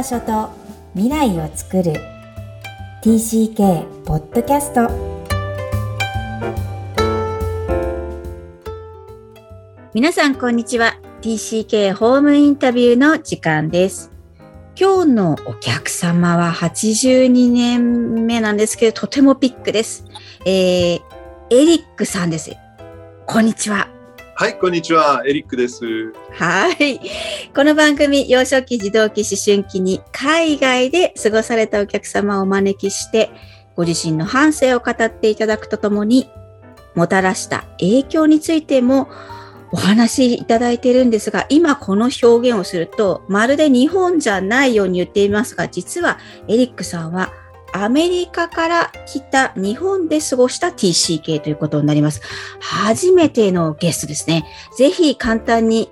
場所と未来を作る。TCK ポッドキャスト皆さんこんにちは。TCK ホームインタビューの時間です。今日のお客様は82年目なんですけどとてもビッグです、えー、エリックさんです。こんにちは。はい、こんにちは。エリックです。はい。この番組、幼少期、児童期、思春期に海外で過ごされたお客様をお招きして、ご自身の反省を語っていただくとともに、もたらした影響についてもお話しいただいているんですが、今この表現をすると、まるで日本じゃないように言っていますが、実はエリックさんはアメリカから来た日本で過ごした TCK ということになります。初めてのゲストですね。ぜひ簡単に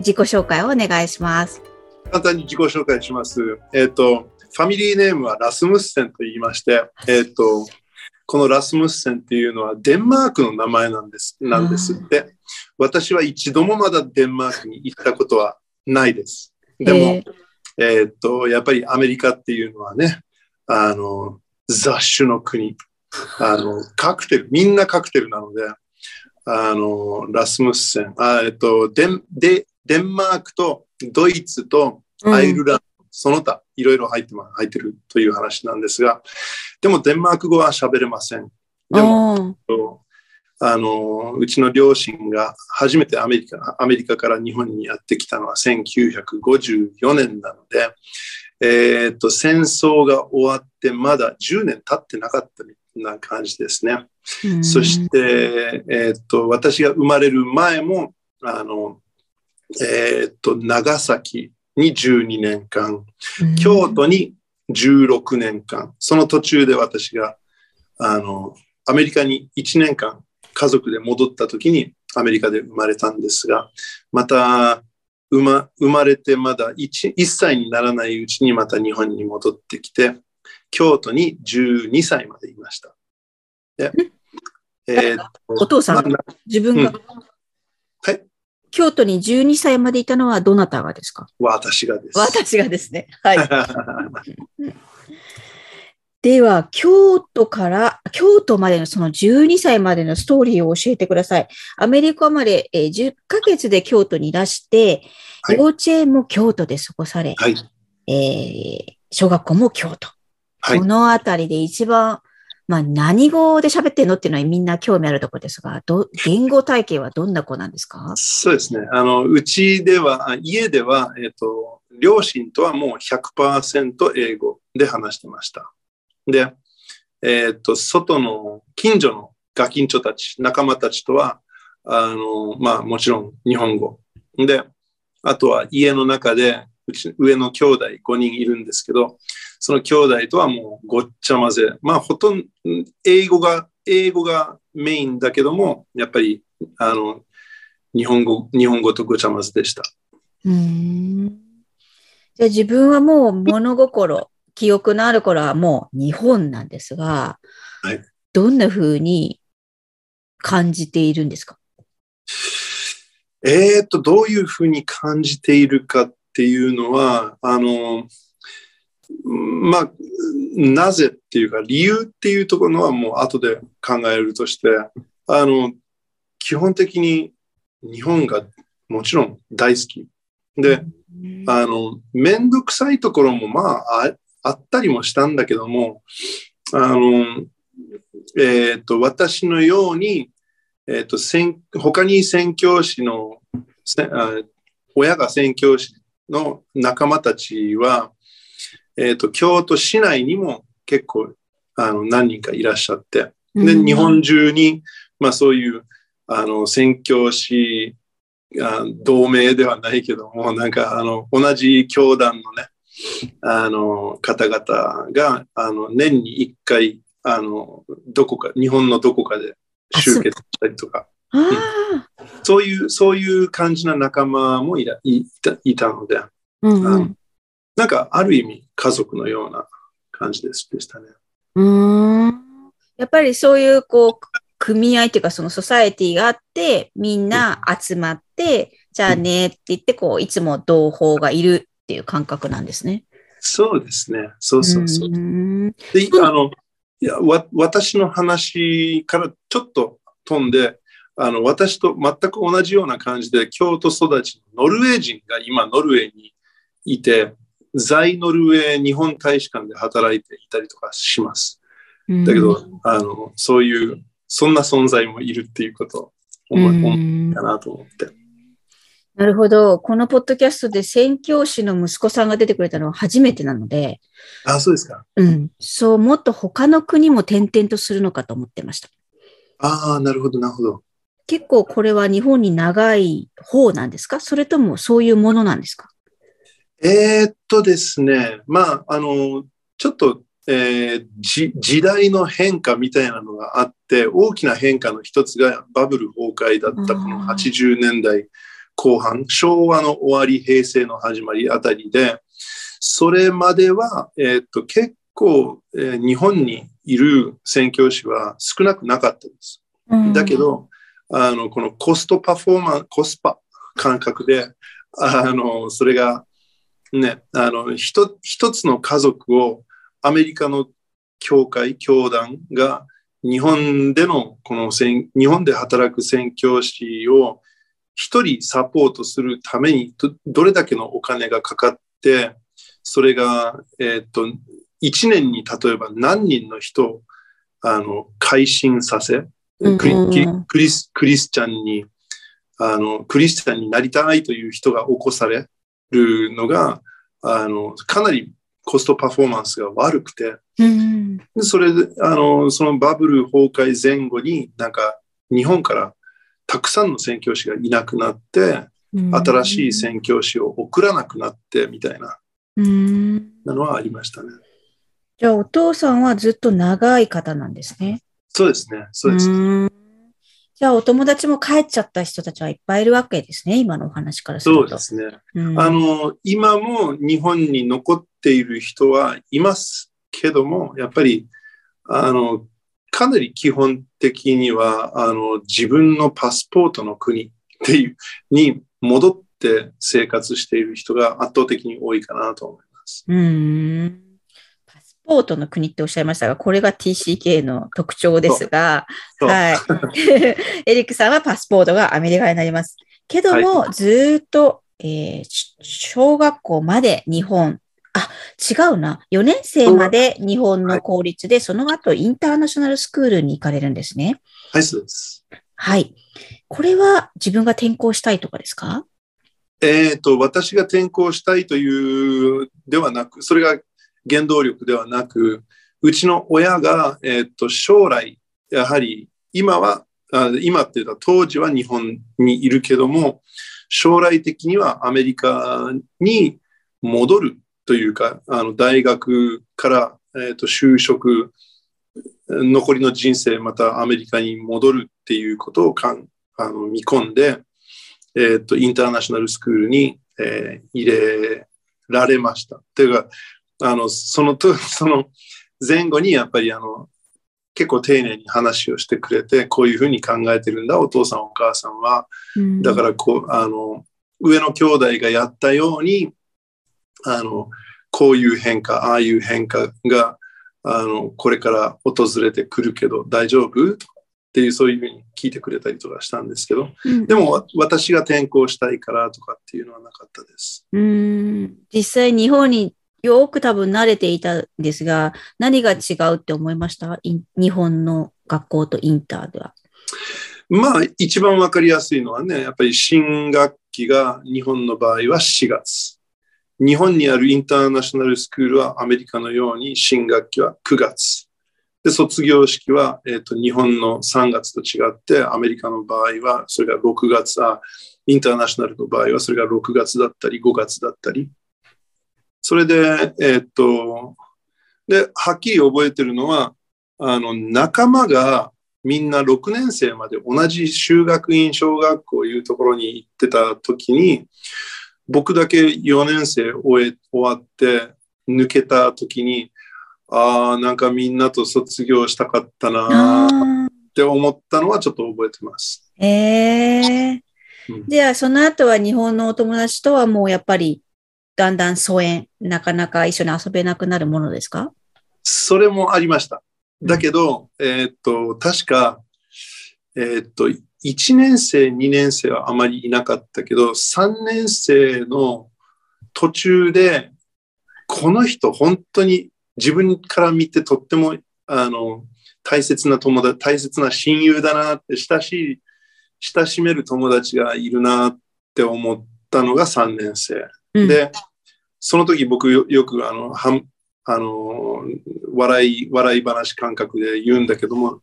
自己紹介をお願いします。簡単に自己紹介します。えっ、ー、と、ファミリーネームはラスムッセンと言いまして、えっ、ー、と、このラスムッセンっていうのはデンマークの名前なんです、なんですって。私は一度もまだデンマークに行ったことはないです。でも、えっ、ー、と、やっぱりアメリカっていうのはね、あの、雑種の国。あの、カクテル、みんなカクテルなので、あの、ラスムッセン、あえっとデンデ、デンマークとドイツとアイルランド、うん、その他、いろいろ入って入ってるという話なんですが、でもデンマーク語は喋れません。でも、あの、うちの両親が初めてアメリカ、アメリカから日本にやってきたのは1954年なので、えっ、と、戦争が終わってまだ10年経ってなかったみたいな感じですね。そして、えっ、と、私が生まれる前も、あの、えっ、と、長崎に12年間、京都に16年間、その途中で私が、あの、アメリカに1年間家族で戻った時にアメリカで生まれたんですが、また生ま生まれてまだ 1, 1歳にならないうちにまた日本に戻ってきて、京都に12歳までいました。でえー、お父さん、自分が、うん、はい。京都に12歳までいたのはどなたがですか？私がです。私がですね。はい。では、京都から、京都までのその12歳までのストーリーを教えてください。アメリカまで、えー、10ヶ月で京都にいらして、はい、幼稚園も京都で過ごされ、はい、えー、小学校も京都。はい、このあたりで一番、まあ、何語で喋ってるのっていうのはみんな興味あるところですが、ど言語体系はどんな子なんですか？そうですね。あの、うちでは、家では、えっ、ー、と、両親とはもう100%英語で話してました。で、えー、っと、外の近所のガキンチョたち、仲間たちとは、あの、まあもちろん日本語。で、あとは家の中で、うち上の兄弟5人いるんですけど、その兄弟とはもうごっちゃ混ぜ。まあほとんど、英語が、英語がメインだけども、やっぱり、あの、日本語、日本語とごちゃ混ぜでした。うんじゃあ自分はもう物心記憶のある頃はもう日本なんですが、はい、どんな風に感じているんですか？えっと、どういうふうに感じているかっていうのは、あの、まあ、なぜっていうか、理由っていうところはもう後で考えるとして、あの、基本的に日本がもちろん大好き。で、あの、めんどくさいところもまああったりもしたんだけども、あの、えっ、ー、と、私のように、えっ、ー、と、他に宣教師の、親が宣教師の仲間たちは、えっ、ー、と、京都市内にも結構、あの、何人かいらっしゃって、で、日本中に、まあそういう、あの、宣教師、同盟ではないけども、なんか、あの、同じ教団のね、あの、方々が、あの、年に一回、あの、どこか、日本のどこかで集結したりとか、う。ん、そういう、そういう感じな仲間もいらいたいたので、うんうん、なんか、ある意味、家族のような感じでしたね。うん。やっぱりそういう、こう、組合っていうか、そのソサエティがあって、みんな集まって、じゃあねって言って、こう、いつも同胞がいるっていう感覚なんですね。そうですね。そうそうそう。んで、あの、いや、わ、私の話からちょっと飛んで、あの、私と全く同じような感じで、京都育ちのノルウェー人が今ノルウェーにいて、在ノルウェー日本大使館で働いていたりとかします。だけど、あの、そういう、そんな存在もいるっていうことを思い、思ったなと思って。なるほど。このポッドキャストで宣教師の息子さんが出てくれたのは初めてなので、あ、そうですか。うん。そう、もっと他の国も転々とするのかと思ってました。ああ、なるほど、なるほど。結構これは日本に長い方なんですか？それともそういうものなんですか？えー、っとですね、まあ、あの、ちょっと、えー、じ時代の変化みたいなのがあって、大きな変化の一つがバブル崩壊だったこのあー80年代後半、昭和の終わり、平成の始まりあたりで、それまでは、えー、っと、結構、えー日本にいる宣教師は少なくなかったです。だけ、ど、あの、このコストパフォーマン、コスパ感覚で、あの、それが、ね、あの、一一つの家族をアメリカの教会、教団が日本でのこの宣日本で働く宣教師を一人サポートするためにどどれだけのお金がかかって、それが、えっと、一年に例えば何人の人をあの改心させ、うんクリクリスクリスチャンにあのクリスチャンになりたいという人が起こされるのがあのかなりコストパフォーマンスが悪くて。それであのそのバブル崩壊前後になんか日本からたくさんの宣教師がいなくなって新しい宣教師を送らなくなってみたいなうん。なのはありましたね。じゃあお父さんはずっと長い方なんですね。そうですね。そうです。んじゃあお友達も帰っちゃった人たちはいっぱいいるわけですね。今のお話からすると。そうですね。うんあの、今も日本に残っている人はいますけども、やっぱり、あの、かなり基本的には、あの、自分のパスポートの国っていう、に戻って生活している人が圧倒的に多いかなと思います。うん。パスポートの国っておっしゃいましたが、これが TCK の特徴ですが、はい。エリックさんはパスポートがアメリカになります。けども、ずーっと、えーし小学校まで日本、あ、違うな。4年生まで日本の公立で、その後インターナショナルスクールに行かれるんですね。はい、そうです。はい。これは自分が転校したいとかですか？えっ、と、私が転校したいというではなく、それが原動力ではなく、うちの親が、えっ、と、将来、やはり今は、あ今っていうか当時は日本にいるけども、将来的にはアメリカに戻るというか、あの大学から、えー、と就職、残りの人生またアメリカに戻るっていうことをかんあの見込んで、えー、とインターナショナルスクールに、えー入れられました。というかあのそのと その前後にやっぱりあの結構丁寧に話をしてくれてこういうふうに考えてるんだ。お父さんお母さんは。だからこうあの上の兄弟がやったようにあのこういう変化ああいう変化があのこれから訪れてくるけど大丈夫？とかっていうそういうふうに聞いてくれたりとかしたんですけどうんでもわ私が転校したいからとかっていうのはなかったです。うん実際日本によく多分慣れていたんですが、何が違うって思いました？日本の学校とインターでは。まあ一番わかりやすいのはねやっぱり新学期が日本の場合は4月。日本にあるインターナショナルスクールはアメリカのように新学期は9月。で、卒業式は、えー、と日本の3月と違って、アメリカの場合はそれが6月あ、インターナショナルの場合はそれが6月だったり5月だったり。それで、えっ、と、で、はっきり覚えてるのは、あの、仲間がみんな6年生まで同じ修学院小学校いうところに行ってた時に、僕だけ4年生終え終わって抜けた時に、ああ、なんかみんなと卒業したかったなーって思ったのはちょっと覚えてます。ええうん。じゃあ、その後は日本のお友達とはもうやっぱりだんだん疎遠、なかなか一緒に遊べなくなるものですか？それもありました。だけど、えーっと、確か、えーっと、1年生、2年生はあまりいなかったけど、3年生の途中で、この人本当に自分から見てとっても、あの、大切な友達、大切な親友だなって、親しい、親しめる友達がいるなって思ったのが3年生。うんで、その時僕よよくあの、はんあの、笑い、笑い話感覚で言うんだけども、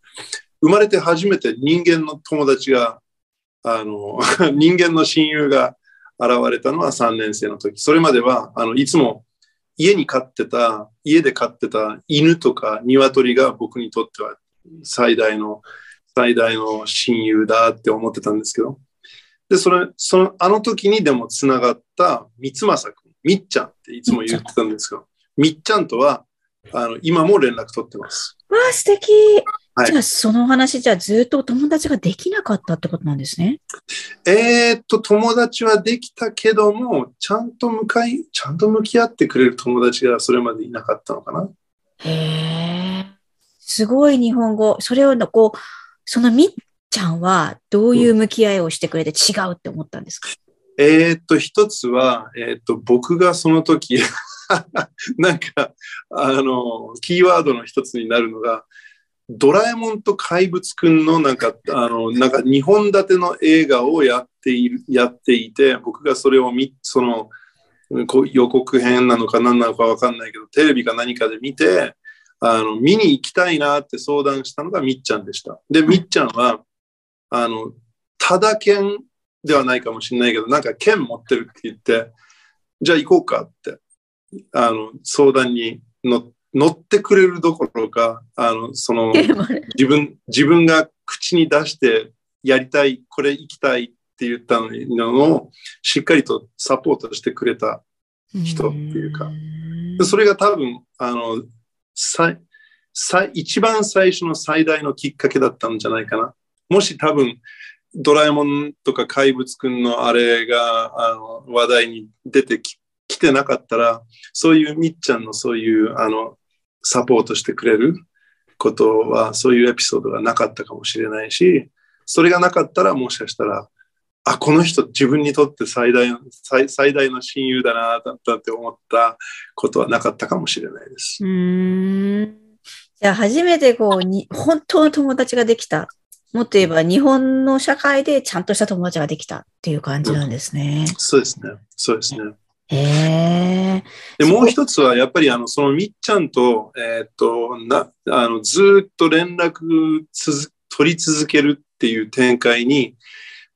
生まれて初めて人間の友達が、あの、人間の親友が現れたのは3年生の時。それまでは、あの、いつも家に飼ってた、家で飼ってた犬とか鶏が僕にとっては最大の、最大の親友だって思ってたんですけど。で、それ、その、あの時にでも繋がった三正くん、みっちゃんっていつも言ってたんですけど、みっちゃんとは、あの、今も連絡取ってます。わあ、素敵。はいじゃあ、そのお話、じゃあずっとお友達ができなかったってことなんですね。えーっと、友達はできたけども、ちゃんと向かい、ちゃんと向き合ってくれる友達がそれまでいなかったのかな。へえ。すごい日本語。それをこう、そのみっちゃんはどういう向き合いをしてくれて違うって思ったんですか、えーっと、一つは、えーっと、僕がその時、なんか、あの、キーワードの一つになるのが、ドラえもんと怪物くんのなんか、あの、なんか2本立ての映画をやっている、やっていて、僕がそれを見、その、予告編なのか何なのかわかんないけど、テレビか何かで見て、あの、見に行きたいなって相談したのがみっちゃんでした。で、みっちゃんは、あの、ただ剣ではないかもしれないけど、なんか剣持ってるって言って、じゃあ行こうかって、あの、相談に乗乗ってくれるどころか、あの、その、自分、自分が口に出してやりたい、これ行きたいって言ったのを、しっかりとサポートしてくれた。人っていうかでそれが多分、あの、ささ一番最初の最大のきっかけだったんじゃないかな。もし多分、ドラえもんとか怪物くんのあれがあの話題に出てき来てなかったら、そういうみっちゃんのそういうあのサポートしてくれることは、そういうエピソードがなかったかもしれないし、それがなかったらもしかしたら、あ、この人自分にとって最大の最最大の親友だな、だったって思ったことはなかったかもしれないです。うーん。じゃあ初めてこうに、本当の友達ができた。もっと言えば日本の社会でちゃんとした友達ができたっていう感じなんですね。そうですね。そうですね。で、もう一つは、やっぱり、あの、そのみっちゃんと、えーっと、な、あの、ずーっと連絡つづ取り続けるっていう展開に、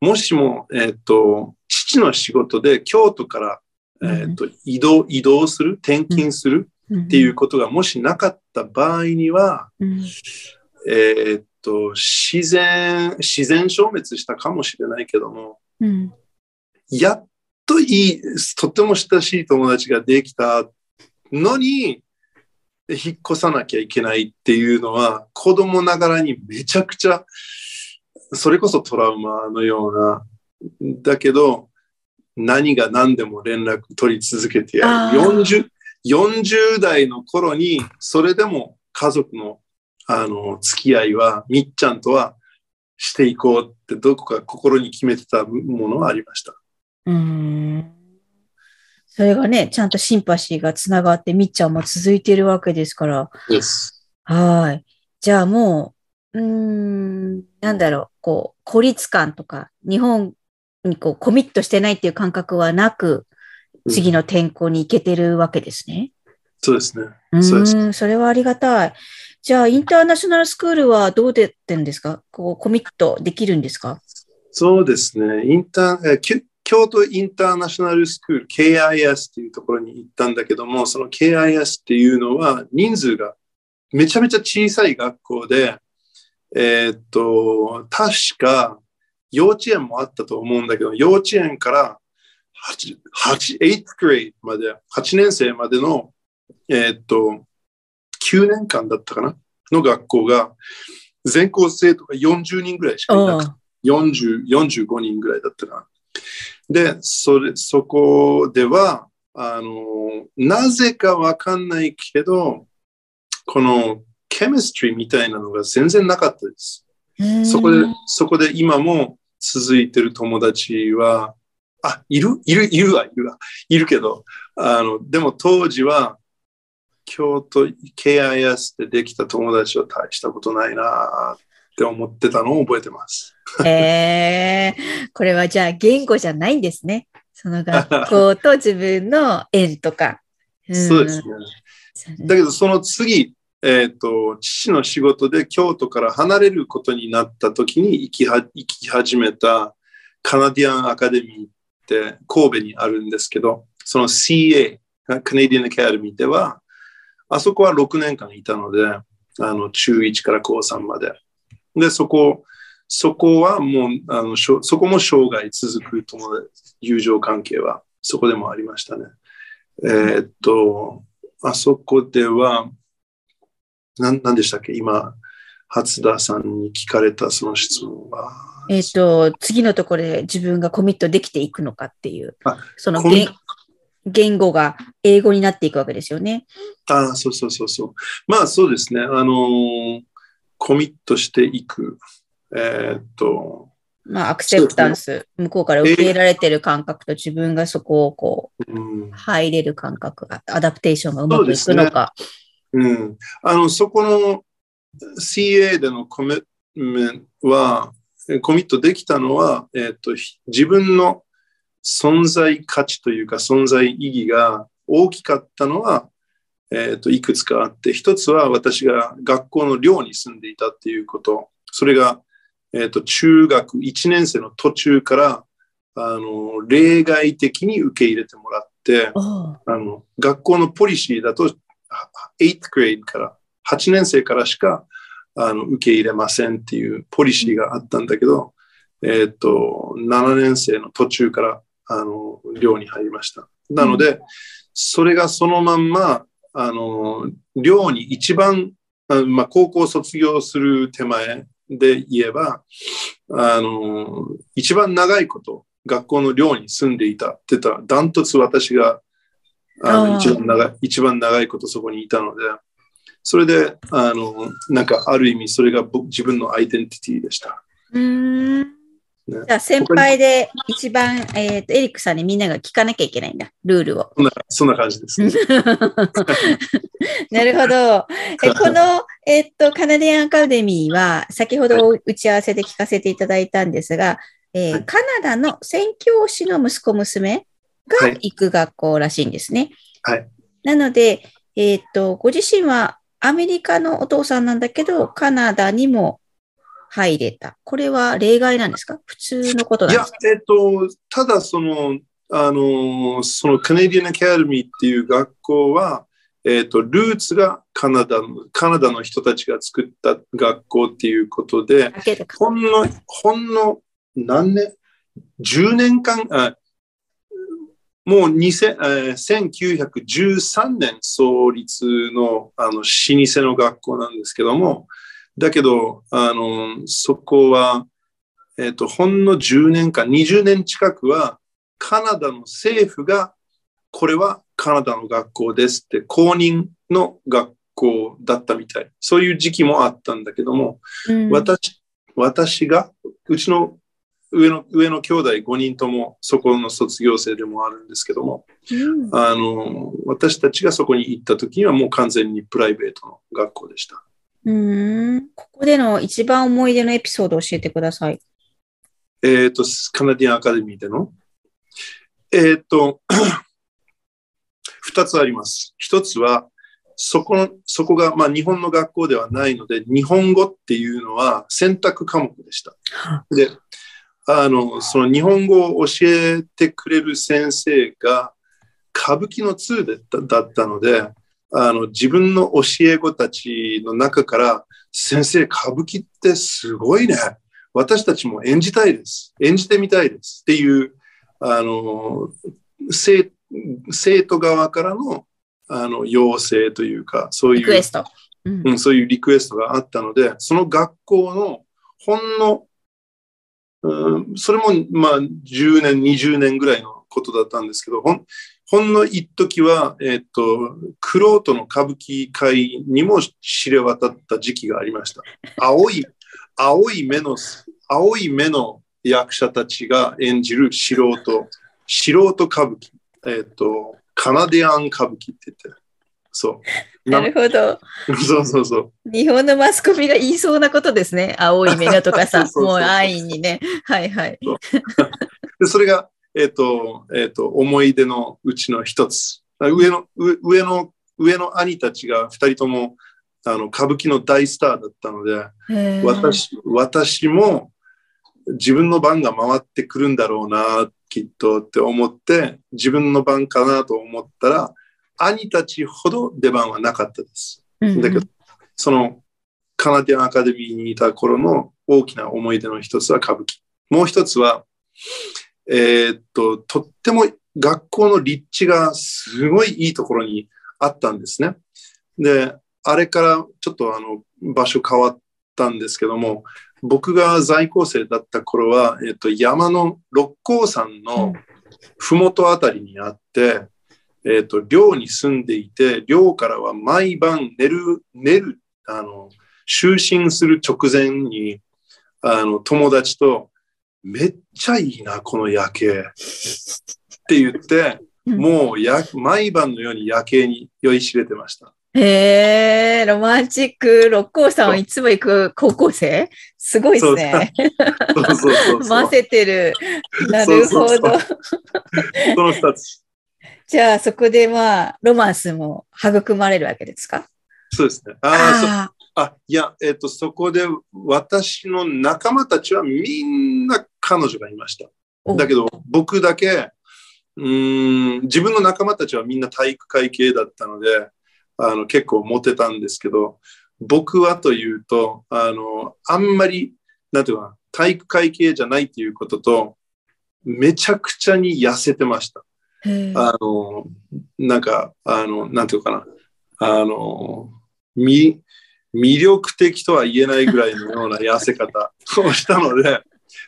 もしも、えーっと、父の仕事で京都から、えーっと、移動、移動する、転勤するっっていうことがもしなかった場合には、うん。えーっと、自然、自然消滅したかもしれないけども、うん。やっといい、とっても親しい友達ができたのに、引っ越さなきゃいけないっていうのは、子供ながらにめちゃくちゃ、それこそトラウマのような、だけど、何が何でも連絡取り続けてやる。あー40、40代の頃に、それでも家族の、あの、付き合いは、みっちゃんとはしていこうって、どこか心に決めてたものはありました。うーん。それがね、ちゃんとシンパシーがつながって、みっちゃんも続いているわけですから。です。はい。じゃあもう、うーん、なんだろう、こう、孤立感とか、日本にこう、コミットしてないっていう感覚はなく、次の転校に行けてるわけですね。そうですね。うそうですーん、それはありがたい。じゃあ、インターナショナルスクールはどうでってんですか？こう、コミットできるんですか？そうですね。インター、え京都インターナショナルスクール、KIS っていうところに行ったんだけども、その KIS っていうのは人数がめちゃめちゃ小さい学校で、えーっと、確か幼稚園もあったと思うんだけど、幼稚園から8、8 8th grade まで、8年生までの、えーっと、9年間だったかな？の学校が、全校生徒が40人ぐらいしかいなくて、40 45人ぐらいだったかな。で、それ、そこでは、あの、なぜかわかんないけど、このケミストリーみたいなのが全然なかったです。そこで、そこで今も続いてる友達は、あ、いるいるいるわ、いるわ。いるけど、あの、でも当時は、京都 KIS でできた友達は大したことないなって思ってたのを覚えてます。へえ これはじゃあ言語じゃないんですね。その学校と自分の縁とか。んそうですね。だけどその次、えっ、と、父の仕事で京都から離れることになった時に行きは行き始めたカナディアンアカデミーって神戸にあるんですけど、その CA、カナディアンアカデミーでは、あそこは6年間いたので、あの中1から高3まで。で、そこ、そこはもう、あのそこも生涯続く友達友情関係はそこでもありましたね。えーっと、あそこでは、なんなんでしたっけ？今、初田さんに聞かれたその質問は。えっ、と、次のところで自分がコミットできていくのかっていうあ、その言言語が英語になっていくわけですよね。ああ、そうそうそうそう。まあそうですね。あのーコミットしていく。えーっと、まあ、アクセプタンス、向こうから受け入れられてる感覚と自分がそこをこう入れる感覚が、アダプテーションがうまくいくのか。うん、あのそこの CA でのコミットメントは、えコミットできたのは、えーっとひ自分の存在価値というか存在意義が大きかったのは、えーっといくつかあって、一つは私が学校の寮に住んでいたっていうこと、それが、えーっと中学1年生の途中からあの例外的に受け入れてもらって、あの学校のポリシーだと、は 8th grade から、8年生からしかあの受け入れませんっていうポリシーがあったんだけど、えっ、と、7年生の途中からあの寮に入りました。なので、それがそのまんま、あの寮に一番、あまあ、高校卒業する手前で言えば、あの一番長いこと、学校の寮に住んでいたって言ったら、ダントツ私があの一番長い一番長いことそこにいたので、それで、あの、なんかある意味それが僕自分のアイデンティティでした。うーん。ねじゃあ先輩で一番、えっ、と、エリックさんにみんなが聞かなきゃいけないんだ、ルールを。そんなそんな感じです。なるほど。えこの、えっと、カナディアンアカデミーは、先ほど打ち合わせで聞かせていただいたんですが、えーはいカナダの宣教師の息子娘がはい行く学校らしいんですね。はい。なので、えっと、ご自身はアメリカのお父さんなんだけど、カナダにも入れた。これは例外なんですか？普通のことなんいやですか、えっと、ただその、あの、そのカナディアンアカデミーっていう学校は、えっと、ルーツがカナダの、カナダの人たちが作った学校っていうことで、ほんの、ほんの何年 ?10 年間、あもう2000えー1913年創立のあの老舗の学校なんですけども、だけど、あの、そこは、えっ、と、ほんの10年間、20年近くは、カナダの政府が、これはカナダの学校ですって公認の学校だったみたい。そういう時期もあったんだけども、うん私私が、うちの上の上の兄弟5人ともそこの卒業生でもあるんですけども、うんあの私たちがそこに行った時にはもう完全にプライベートの学校でした。うーんここでの一番思い出のエピソードを教えてください。えっ、と、カナディアンアカデミーでの。えっ、と、二つあります。一つは、そこの、そこが、まあ、日本の学校ではないので、日本語っていうのは選択科目でした。で、あの、その日本語を教えてくれる先生が、歌舞伎の通だっただったので、あの、自分の教え子たちの中から、先生、歌舞伎ってすごいね。私たちも演じたいです。演じてみたいです。っていう、あの、生生徒側からの、あの、要請というか、そういうリクエスト。うんうん、そういうリクエストがあったので、その学校のほんの、うん、それもまあ10年、20年ぐらいのことだったんですけど、ほんほんの一時は、えっ、と、クロートの歌舞伎界にも知れ渡った時期がありました。青い、青い目の、青い目の役者たちが演じる素人、素人歌舞伎、えっ、と、カナディアン歌舞伎って言ってる。そう。なるほど。そうそうそう。日本のマスコミが言いそうなことですね。青い目のとかさ、そうそうそうもう安易にね。はいはい。でそれが、えっ、と、えっ、と、思い出のうちの一つ。上の、上上の、上の兄たちが二人とも、あの、歌舞伎の大スターだったので、私、私も自分の番が回ってくるんだろうな、きっとって思って、自分の番かなと思ったら、兄たちほど出番はなかったです。うんうんだけど、そのカナディアンアカデミーにいた頃の大きな思い出の一つは歌舞伎。もう一つは、えーっと、とっても学校の立地がすごいいいところにあったんですね。で、あれからちょっとあの場所変わったんですけども、僕が在校生だった頃は、えーっと、山の六甲山のふもとあたりにあって、えっ、と、寮に住んでいて、寮からは毎晩寝る、寝る、あの、就寝する直前に、あの、友達と、めっちゃいいな、この夜景。って言って、うんもうや、毎晩のように夜景に酔いしれてました。へえ、ロマンチック、六甲山をいつも行く高校生？すごいですね。そうそうそうそう。混ぜてる。なるほそうそうど。その二つ。じゃあ、そこでまあ、ロマンスも育まれるわけですか？そうですね。ああ、そうああ、いや、えっ、と、そこで私の仲間たちはみんな彼女がいました。おだけど、僕だけ、うーん、自分の仲間たちはみんな体育会系だったので、あの、結構モテたんですけど、僕はというと、あの、あんまり、なんていうかな、体育会系じゃないっていうことと、めちゃくちゃに痩せてました。あの、なんか、あの、なんていうかな、あの、み、魅力的とは言えないぐらいのような痩せ方 をしたので、っ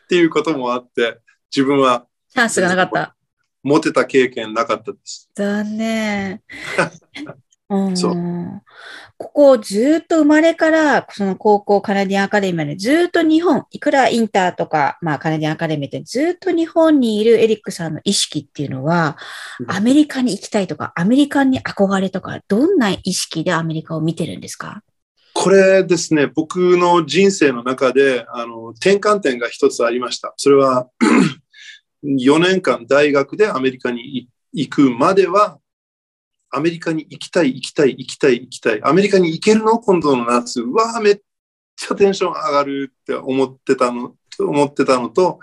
ていうこともあって、自分はチャンスがなかった。モテた経験なかったです。残念。うんそうここずっと生まれから、その高校カナディアンアカデミーまでずっと日本、いくらインターとか、まあカナディアンアカデミーってずっと日本にいるエリックさんの意識っていうのは、アメリカに行きたいとか、アメリカに憧れとか、どんな意識でアメリカを見てるんですか？これですね、僕の人生の中で、あの、転換点が一つありました。それは、4年間大学でアメリカに行くまでは、アメリカに行きたい、行きたい、行きたい、行きたい。アメリカに行けるの？今度の夏。うわあ、めっちゃテンション上がるって思ってたの、思ってたのと、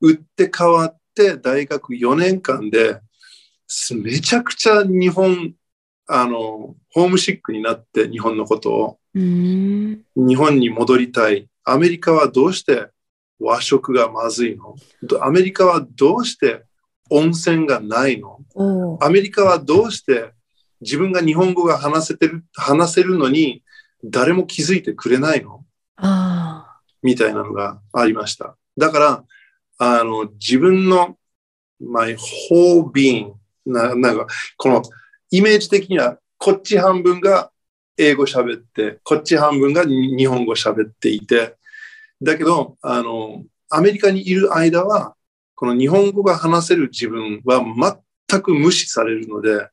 打って変わって大学4年間で、めちゃくちゃ日本、あの、ホームシックになって、日本のことを。日本に戻りたい。アメリカはどうして和食がまずいの？どアメリカはどうして温泉がないの？アメリカはどうして自分が日本語が話せてる、話せるのに誰も気づいてくれないの？あ。みたいなのがありました。だから、あの、自分の my whole being な、なんか、このイメージ的には、こっち半分が英語喋って、こっち半分がに日本語喋っていて、だけど、あの、アメリカにいる間は、この日本語が話せる自分は全く無視されるので。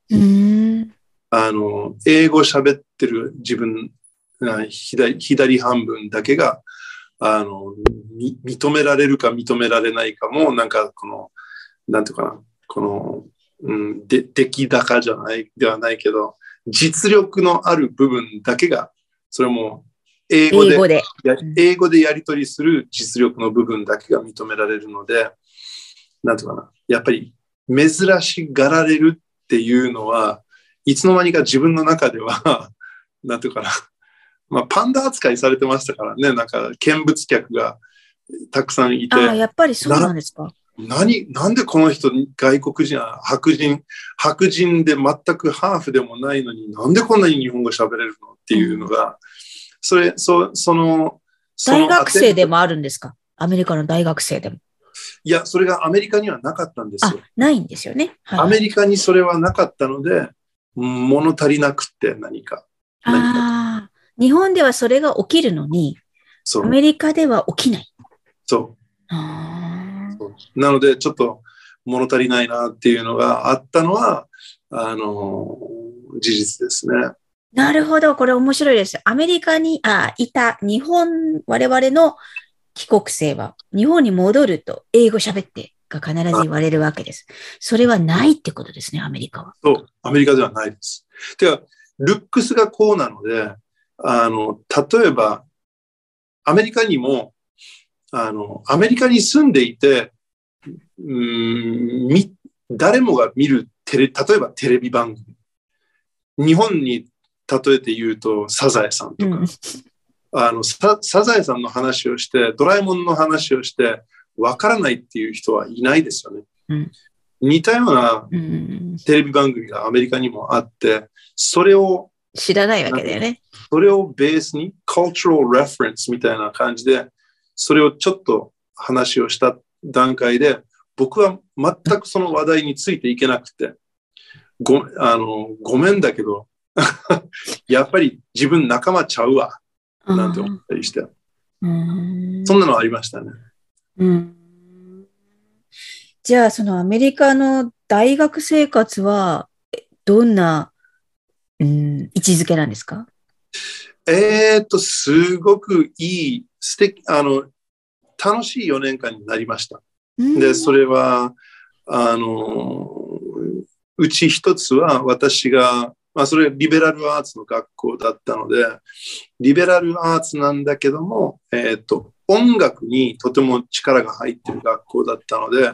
あの、英語喋ってる自分、あ左左半分だけが、あの、み認められるか認められないかも、なんかこの、なんていうかな、この、うん、で、出来高じゃない、ではないけど、実力のある部分だけが、それも英語で英語で。や英語でやり取りする実力の部分だけが認められるので、なんていうかな、やっぱり珍しがられるっていうのは、いつの間にか自分の中では、なんていうかな、まあ、パンダ扱いされてましたからね、なんか見物客がたくさんいて、ああ、やっぱりそうなんですか。何、なんでこの人外国人、白人、白人で全くハーフでもないのに、なんでこんなに日本語喋れるのっていうのが、それ、そその、その大学生でももあるんですか？アメリカの大学生でも。いや、それがアメリカにはなかったんですあよ。、ないんですよね。はいアメリカにそれはなかったので、物足りなくって何か。何かああ、日本ではそれが起きるのに、ア。メリカでは起きない。そうそうなので、ちょっと物足りないなっていうのがあったのは、あの、事実ですね。なるほど。これ面白いです。アメリカにあいた日本、我々の帰国生は、日本に戻ると英語喋ってが必ず言われるわけです。それはないってことですね、アメリカは。そう、アメリカではないです。てか、ルックスがこうなので、あの、例えば、アメリカにも、あの、アメリカに住んでいて、うーん、み、誰もが見るテレ、例えばテレビ番組。日本に例えて言うと、サザエさんとか、うんあの、ササザエさんの話をして、ドラえもんの話をして、わからないっていう人はいないですよね。うん似たようなうんテレビ番組がアメリカにもあって、それを、知らないわけだよね。それをベースに、cultural reference みたいな感じで、それをちょっと話をした段階で、僕は全くその話題についていけなくて、ごあのごめんだけど、やっぱり自分仲間ちゃうわ、なんて思ったりして、うん。そんなのありましたね。うん。じゃあ、そのアメリカの大学生活は、えどんな、うん、位置づけなんですか？えーっと、すごくいい、素敵、あの、楽しい4年間になりました。で、それ、れは、あの、うち一つは私が、まあ、それリベラルアーツの学校だったので、リベラルアーツなんだけども、えっ、と、音楽にとても力が入ってる学校だったので、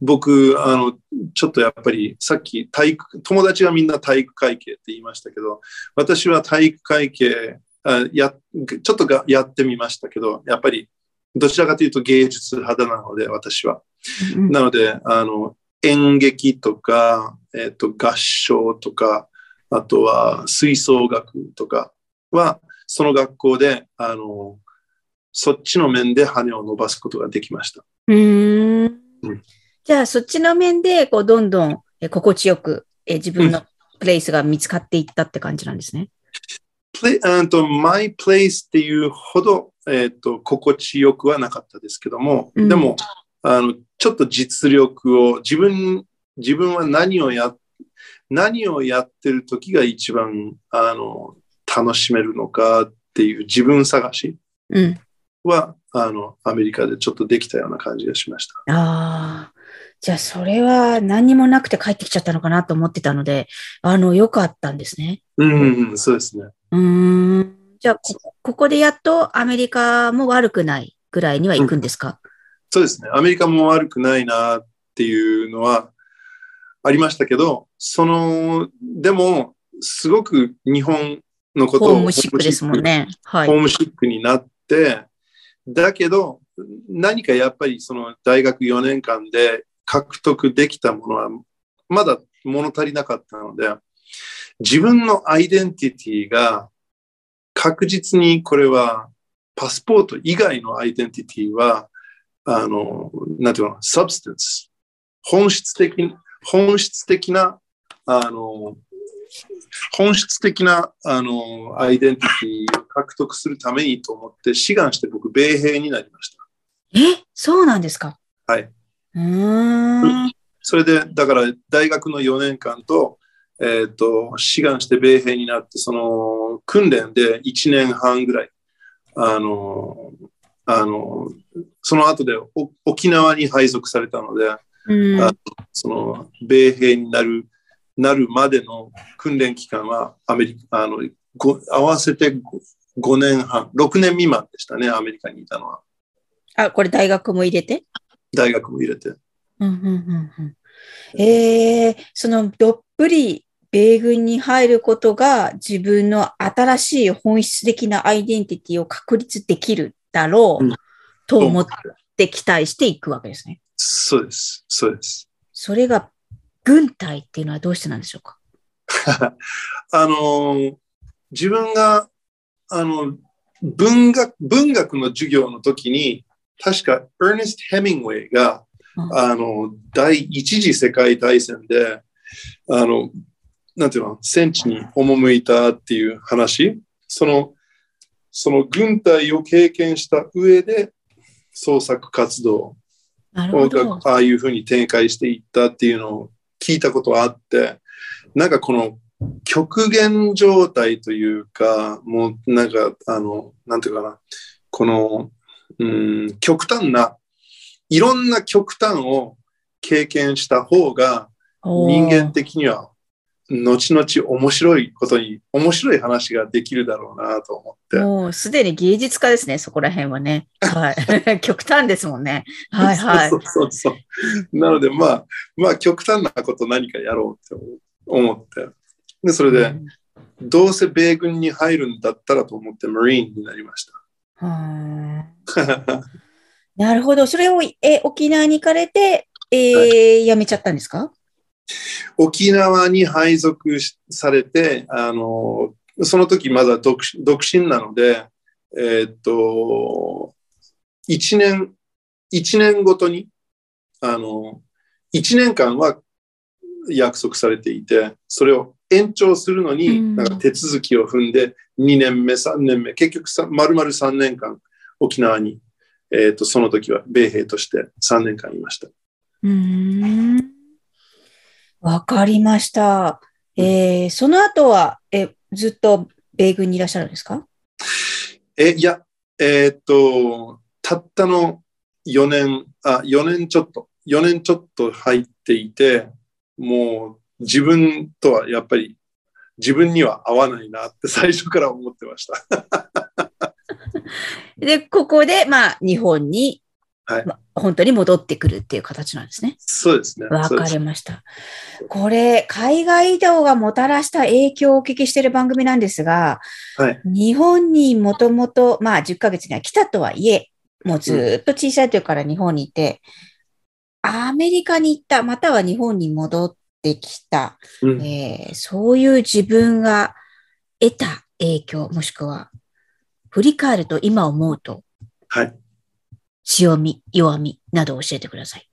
僕、あの、ちょっとやっぱり、さっき体育、友達がみんな体育会系って言いましたけど、私は体育会系、あやちょっとがやってみましたけど、やっぱり、どちらかというと芸術派なので、私は。うんなので、あの、演劇とか、えっ、と、合唱とか、あとは吹奏楽とかは、その学校で、あの、そっちの面で羽を伸ばすことができました。うーんうんじゃあ、そっちの面で、こう、どんどんえ心地よくえ自分のプレイスが見つかっていったって感じなんですね。プレうんと、マイプレイスっていうほど、えっ、と、心地よくはなかったですけども、うんでも、あの、ちょっと実力を、自分、自分は何をや、何をやってる時が一番、あの、楽しめるのかっていう自分探しうん。は、あの、アメリカでちょっとできたような感じがしました。ああ。じゃあ、それは何にもなくて帰ってきちゃったのかなと思ってたので、あの、よかったんですね。うん、うん、そうですね。うーん。じゃあこ、ここでやっとアメリカも悪くないぐらいには行くんですか、そうですね。アメリカも悪くないなっていうのはありましたけど、その、でも、すごく日本のことをホームシックですもんね。はいホ。ームシックになって、だけど、何かやっぱりその大学4年間で獲得できたものは、まだ物足りなかったので、自分のアイデンティティが確実にこれはパスポート以外のアイデンティティは、あの、なんていうの、サブステンス、本質的、本質的な、あの、本質的なあのアイデンティティを獲得するためにと思って志願して僕、米兵になりましえ、そうなんですか？た。はい。それで、だから大学の4年間と、えっ、と、志願して米兵になって、その訓練で1年半ぐらい、あの、あの、その後でお沖縄に配属されたので、うん。あその米兵になるなるまでの訓練期間はアメリカあのご合わせて 5, 年半6年未満でしたねアメリカにいたのは。あ、これ大学も入れて？大学も入れて。うんうんうんうん。えー、そのどっぷり米軍に入ることが自分の新しい本質的なアイデンティティを確立できるだろううん。と思って期待していくわけですね。そうですそうです。それが軍隊っていうのはどうしてなんでしょうか？あの自分があの文学文学の授業の時に確かエーネスト・ヘミングウェイがあの、第一次世界大戦で、あの、なんていうの、戦地に赴いたっていう話、その、その軍隊を経験した上で創作活動をああいうふうに展開していったっていうのを聞いたことがあって、なんかこの極限状態というか、もうなんか、あの、なんていうかな、この、うん、極端な、いろんな極端を経験した方が、人間的には後々面白いことに、面白い話ができるだろうなと思って。もうすでに芸術家ですね、そこら辺はね。はい。極端ですもんね。はいはい。そうそうそうなので、まあ、まあ、極端なこと何かやろうって思って。で、それで、うん、どうせ米軍に入るんだったらと思って、マリーンになりました。なるほど。それをえ沖縄に行かれて、えー、はい、辞めちゃったんですか？沖縄に配属されて、あの、その時まだ独身なので、えー、っと、一年、一年ごとに、あの、一年間は約束されていて、それを延長するのに、なんか手続きを踏んで、2年目、3年目、結局さ、丸々3年間、沖縄に、えっ、と、その時は米兵として3年間いました。うんわかりました。えー、その後は、え、ずっと米軍にいらっしゃるんですか？え、いや、えー、っと、たったの4年、あ、4年ちょっと、4年ちょっと入っていて、もう自分とはやっぱり自分には合わないなって最初から思ってました。で、ここで、まあ、日本にはい、本当に戻ってくるっていう形なんですね。そうですね。わかりました。これ、海外移動がもたらした影響をお聞きしている番組なんですが、はい、日本にもともと、まあ10ヶ月には来たとはいえ、もうずっと小さい時から日本にいて、うん、アメリカに行った、または日本に戻ってきた、うん、えー、そういう自分が得た影響、もしくは振り返ると今思うと、はい。強み、弱みなどを教えてください。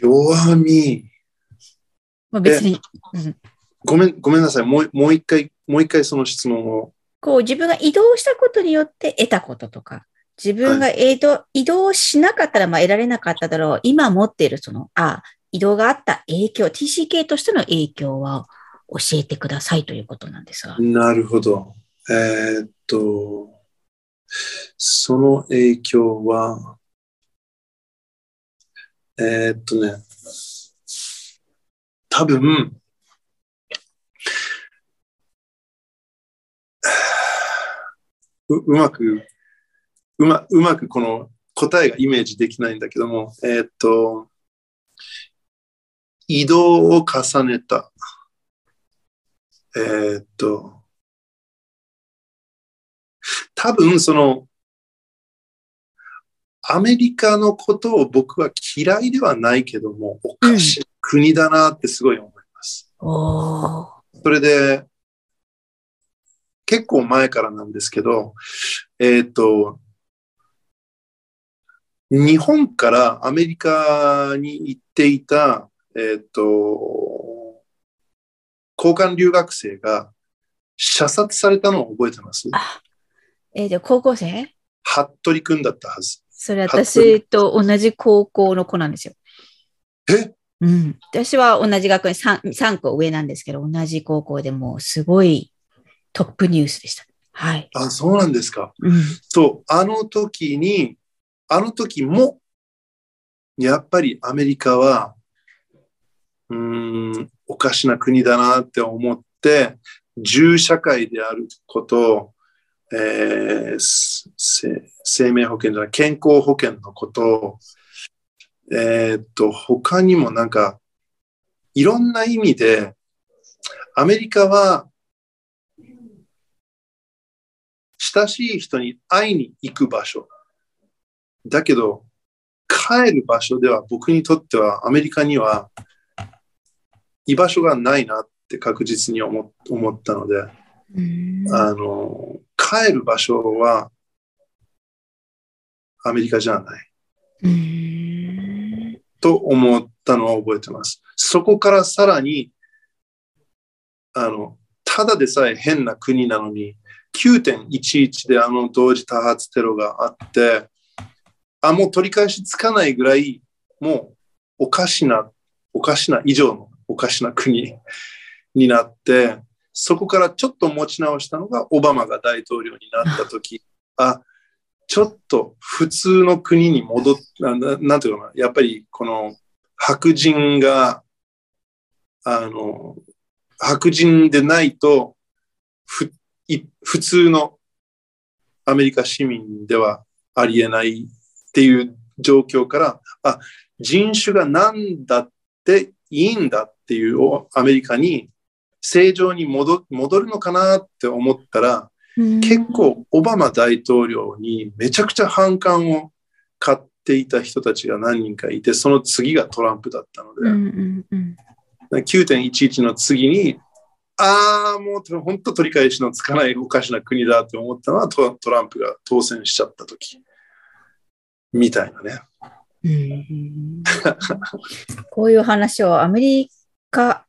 弱み。まあ、別に、うん、ごめん、ごめんなさい。もうもう一回、もう一回その質問を。こう自分が移動したことによって得たこととか、自分が移動はい、移動しなかったらまあ得られなかっただろう。今持っているその、あ移動があった影響、TCK としての影響は教えてくださいということなんですが。なるほど。えー、っと、その影響は、えー、っとね、多分、ううまく、うまうまくこの答えがイメージできないんだけども、えー、っと、移動を重ねた。えー、っと、多分その、アメリカのことを僕は嫌いではないけども、おかしい国だなってすごい思います。うん、それで、結構前からなんですけど、えっ、ー、と、日本からアメリカに行っていた、えっ、ー、と、交換留学生が射殺されたのを覚えてます？えー、で、高校生？服部くんだったはず。それ私と同じ高校の子なんですよ。え？うん。私は同じ学園 3, 3個上なんですけど、同じ高校でもすごいトップニュースでした。はい。あ、そうなんですか。うん、そう、あの時に、あの時も、やっぱりアメリカは、うーん、おかしな国だなって思って、銃社会であることをえー、生命保険じゃない、健康保険のことを、えー、っと、他にもなんか、いろんな意味で、アメリカは、親しい人に会いに行く場所。だけど、帰る場所では僕にとってはアメリカには居場所がないなって確実に思思ったので、あの、帰る場所はアメリカじゃない。と思ったのは覚えてます。そこからさらに、あの、ただでさえ変な国なのに、9.11であの同時多発テロがあって、あ、もう取り返しつかないぐらい、もうおかしな、おかしな以上のおかしな国になって、そこからちょっと持ち直したのがオバマが大統領になった時、あ、ちょっと普通の国に戻っななんていうかな、やっぱりこの白人が、あの、白人でないと、ふい普通のアメリカ市民ではありえないっていう状況から、あ、人種が何だっていいんだっていうおアメリカに正常に戻戻るのかなって思ったら、結構オバマ大統領にめちゃくちゃ反感を買っていた人たちが何人かいて、その次がトランプだったので、うんうんうん。9.11の次に、ああ、もう本当取り返しのつかないおかしな国だって思ったのはトトランプが当選しちゃった時みたいなね。うん こういう話をアメリカ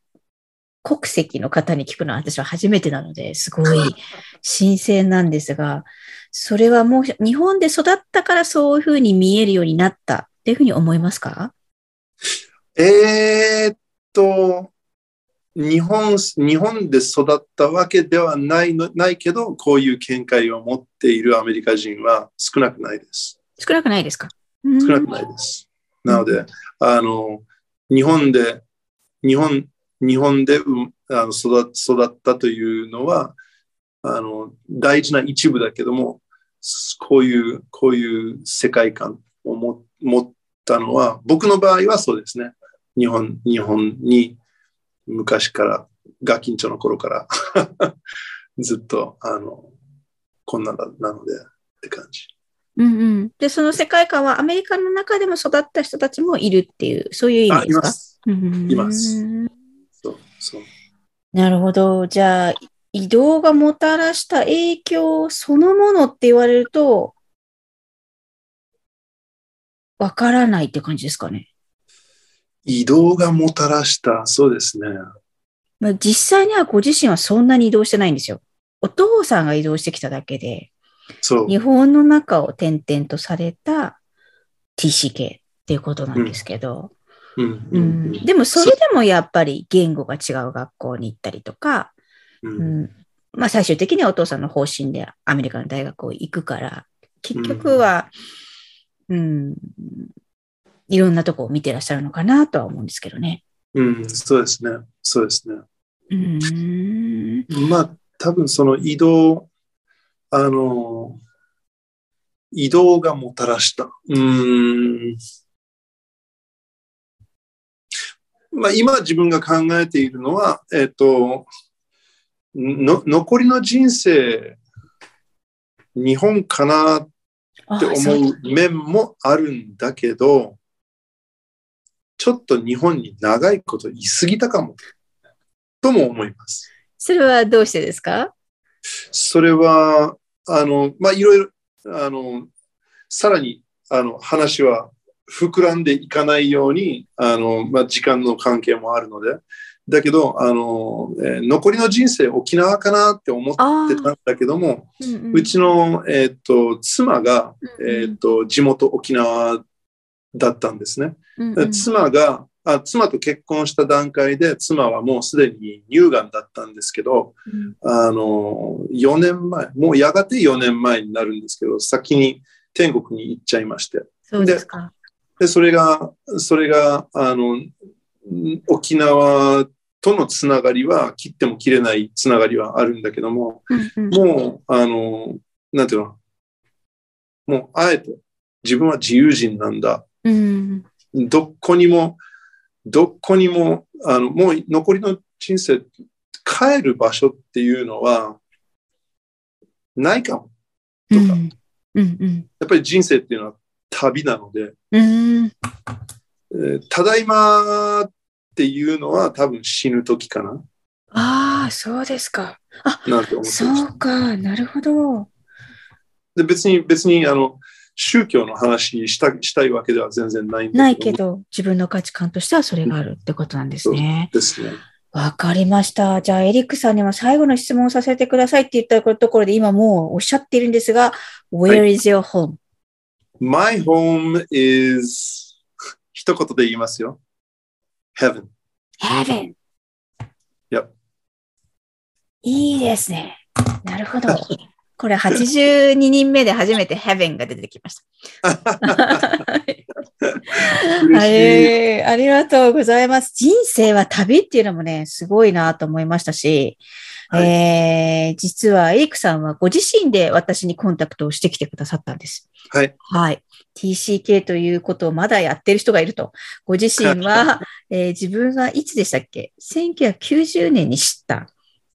国籍の方に聞くのは私は初めてなので、すごい新鮮なんですが、それはもう日本で育ったからそういうふうに見えるようになったっていうふうに思いますか？えーっと、日本、日本で育ったわけではないの、ないけど、こういう見解を持っているアメリカ人は少なくないです。少なくないですか？少なくないです。なので、あの、日本で、日本、日本で、あの育ったというのは、あの、大事な一部だけども、こういう、こういう世界観を持ったのは、僕の場合はそうですね。日本、日本に昔から、ガキンチョの頃から ずっと、あの、こんなななのでって感じ。うんうん。で、その世界観はアメリカの中でも育った人たちもいるっていう、そういう意あ、味ですかいます。うんいますそう、そう。なるほど。じゃあ、移動がもたらした影響そのものって言われると、わからないって感じですかね？移動がもたらした、そうですね。まあ、実際にはご自身はそんなに移動してないんですよ。お父さんが移動してきただけで、そう。日本の中を転々とされた TCK っていうことなんですけど、うん。でもそれでもやっぱり言語が違う学校に行ったりとか、ううん。ん、まあ最終的にはお父さんの方針でアメリカの大学を行くから、結局は、うん、いろんなとこを見てらっしゃるのかなとは思うんですけどね。うん、そうですね。そうですね。うん、まあ、多分その移動、あの、移動がもたらした。うん。まあ、今自分が考えているのは、えっ、との、残りの人生、日本かなって思うう面もあるんだけど、ちょっと日本に長いこといすぎたかも、とも思います。それはどうしてですか？それは、あの、まあ、いろいろ、あの、さらに、あの、話は膨らんでいかないように、あの、まあ、時間の関係もあるので、だけど、あの、えー残りの人生沖縄かなって思ってたんだけども、うんうん。うちの、えっ、と、妻が、うんえっ、と、地元沖縄だったんですね。うんうん。妻があ、妻と結婚した段階で、妻はもうすでに乳がんだったんですけど、あの、4年前、もうやがて4年前になるんですけど、先に天国に行っちゃいまして。そうですか。で、それが、それが、あの、ん沖縄とのつながりは、切っても切れないつながりはあるんだけども、うんうんもう、あの、なんていうの、もう、あえて、自分は自由人なんだ。うんどこにも、どこにも、あの、もう残りの人生、帰る場所っていうのは、ないかも。とか。うんうん。やっぱり人生っていうのは旅なので、うん。うんえーただいまっていうのは多分死ぬ時かな、ああ、そうですか。なんて思ってそうか、なるほど。で別に、別に、あの、宗教の話したしたいわけでは全然ないんだないけど、自分の価値観としてはそれがあるってことなんですね。ですね。わかりました。じゃあ、エリックさんにも最後の質問をさせてくださいって言ったところで、今もうおっしゃっているんですが、Where is your home? My home is 一言で言いますよ。Heaven. Heaven. Yep. いいですね。なるほど。これ82人目で初めて Heaven が出てきました。嬉しい。えーありがとうございます。人生は旅っていうのもね、すごいなと思いましたし、はいえー実はエリックさんはご自身で私にコンタクトをしてきてくださったんです。はい。はい。TCK ということをまだやってる人がいると。ご自身は、えー自分がいつでしたっけ ?1990 年に知った。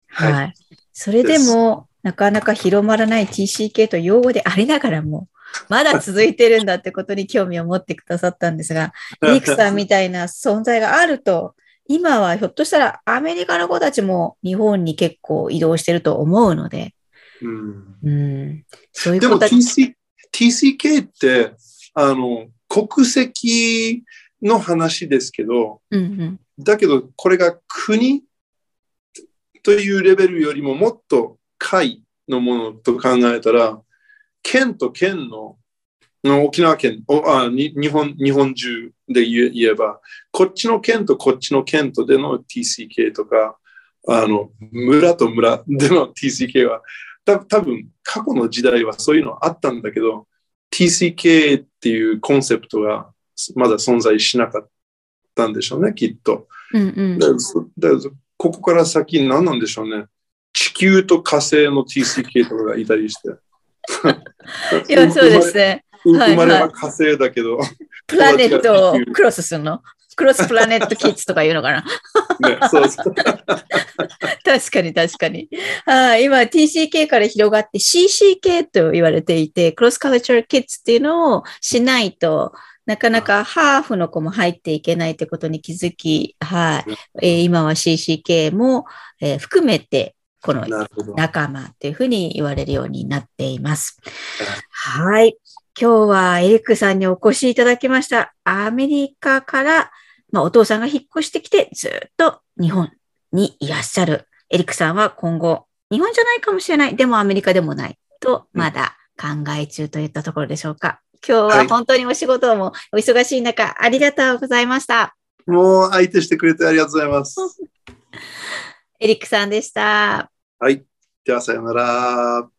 はい。はそれでも、なかなか広まらない TCK と用語でありながらも、まだ続いてるんだってことに興味を持ってくださったんですが、エリックさんみたいな存在があると、今はひょっとしたらアメリカの子たちも日本に結構移動してると思うので、うん。うん、そういうでも子たち、TC TCK って、あの、国籍の話ですけど、うんうん、だけどこれが国というレベルよりももっと下のものと考えたら、県と県のの沖縄県おあに日本、日本中で言えば、こっちの県とこっちの県とでの TCK とか、あの村と村での TCK は、た多分過去の時代はそういうのあったんだけど、TCK っていうコンセプトがまだ存在しなかったんでしょうね、きっと。うんうんここから先何なんでしょうね。地球と火星の TCK とかがいたりして。いや、そうですね。はい生まれは火星だけど、プラネットをクロスするの？クロスプラネットキッズとか言うのかな？ね、そうそう。確かに確かに。はい今 TCK から広がって CCK と言われていて、クロスカルチャーキッズっていうのをしないと、なかなかハーフの子も入っていけないってことに気づき、はい。えー今は CCK も、えー含めて、この。仲間っていうふうに言われるようになっています。はい。今日はエリックさんにお越しいただきました。アメリカから、まあ、お父さんが引っ越してきてずっと日本にいらっしゃるエリックさんは今後、日本じゃないかもしれない。でもアメリカでもない。と、まだ考え中といったところでしょうか。今日ははい本当にお仕事もお忙しい中、ありがとうございました。もう相手してくれてありがとうございます。エリックさんでした。はい。ではさようなら。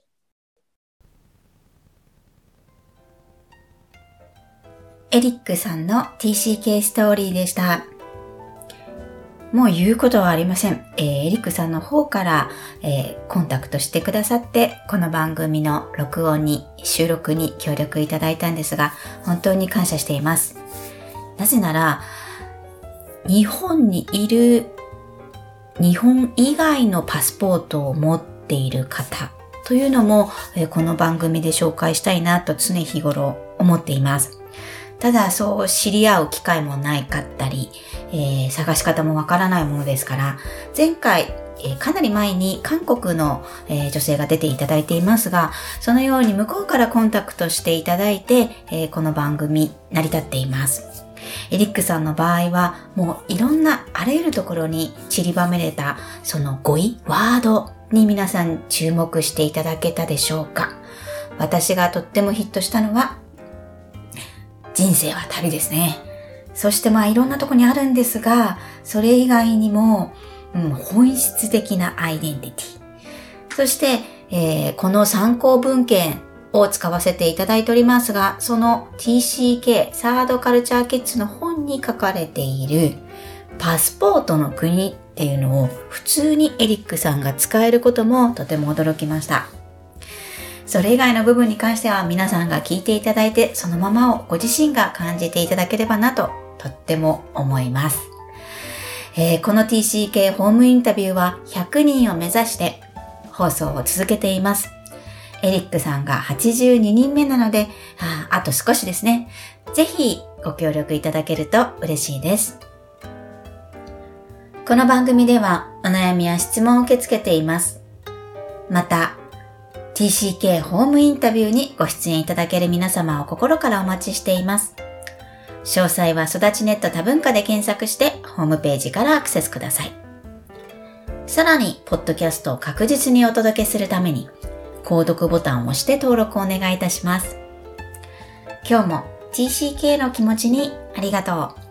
エリックさんの TCK ストーリーでした。もう言うことはありません。えーエリックさんの方から、えーコンタクトしてくださって、この番組の録音に、収録に協力いただいたんですが、本当に感謝しています。なぜなら、日本にいる、日本以外のパスポートを持っている方というのも、えこの番組で紹介したいなと常日頃思っています。ただそう知り合う機会もないかったり、えー探し方もわからないものですから、前回、えーかなり前に韓国の、えー女性が出ていただいていますが、そのように向こうからコンタクトしていただいて、えこの番組成り立っています。エリックさんの場合は、もういろんなあらゆるところに散りばめれた、その語彙、ワードに皆さん注目していただけたでしょうか。私がとってもヒットしたのは、人生は旅ですね。そしてまあいろんなとこにあるんですが、それ以外にも、うん、本質的なアイデンティティ。そして、えーこの参考文献を使わせていただいておりますが、その TCK、サードカルチャーキッズの本に書かれているパスポートの国っていうのを普通にエリックさんが使えることもとても驚きました。それ以外の部分に関しては皆さんが聞いていただいてそのままをご自身が感じていただければなととっても思います。えーこの TCK ホームインタビューは100人を目指して放送を続けています。エリックさんが82人目なので、ああと少しですね。ぜひご協力いただけると嬉しいです。この番組ではお悩みや質問を受け付けています。また、TCK ホームインタビューにご出演いただける皆様を心からお待ちしています。詳細は育ちネット多文化で検索してホームページからアクセスください。さらに、ポッドキャストを確実にお届けするために、購読ボタンを押して登録をお願いいたします。今日も TCK の気持ちにありがとう。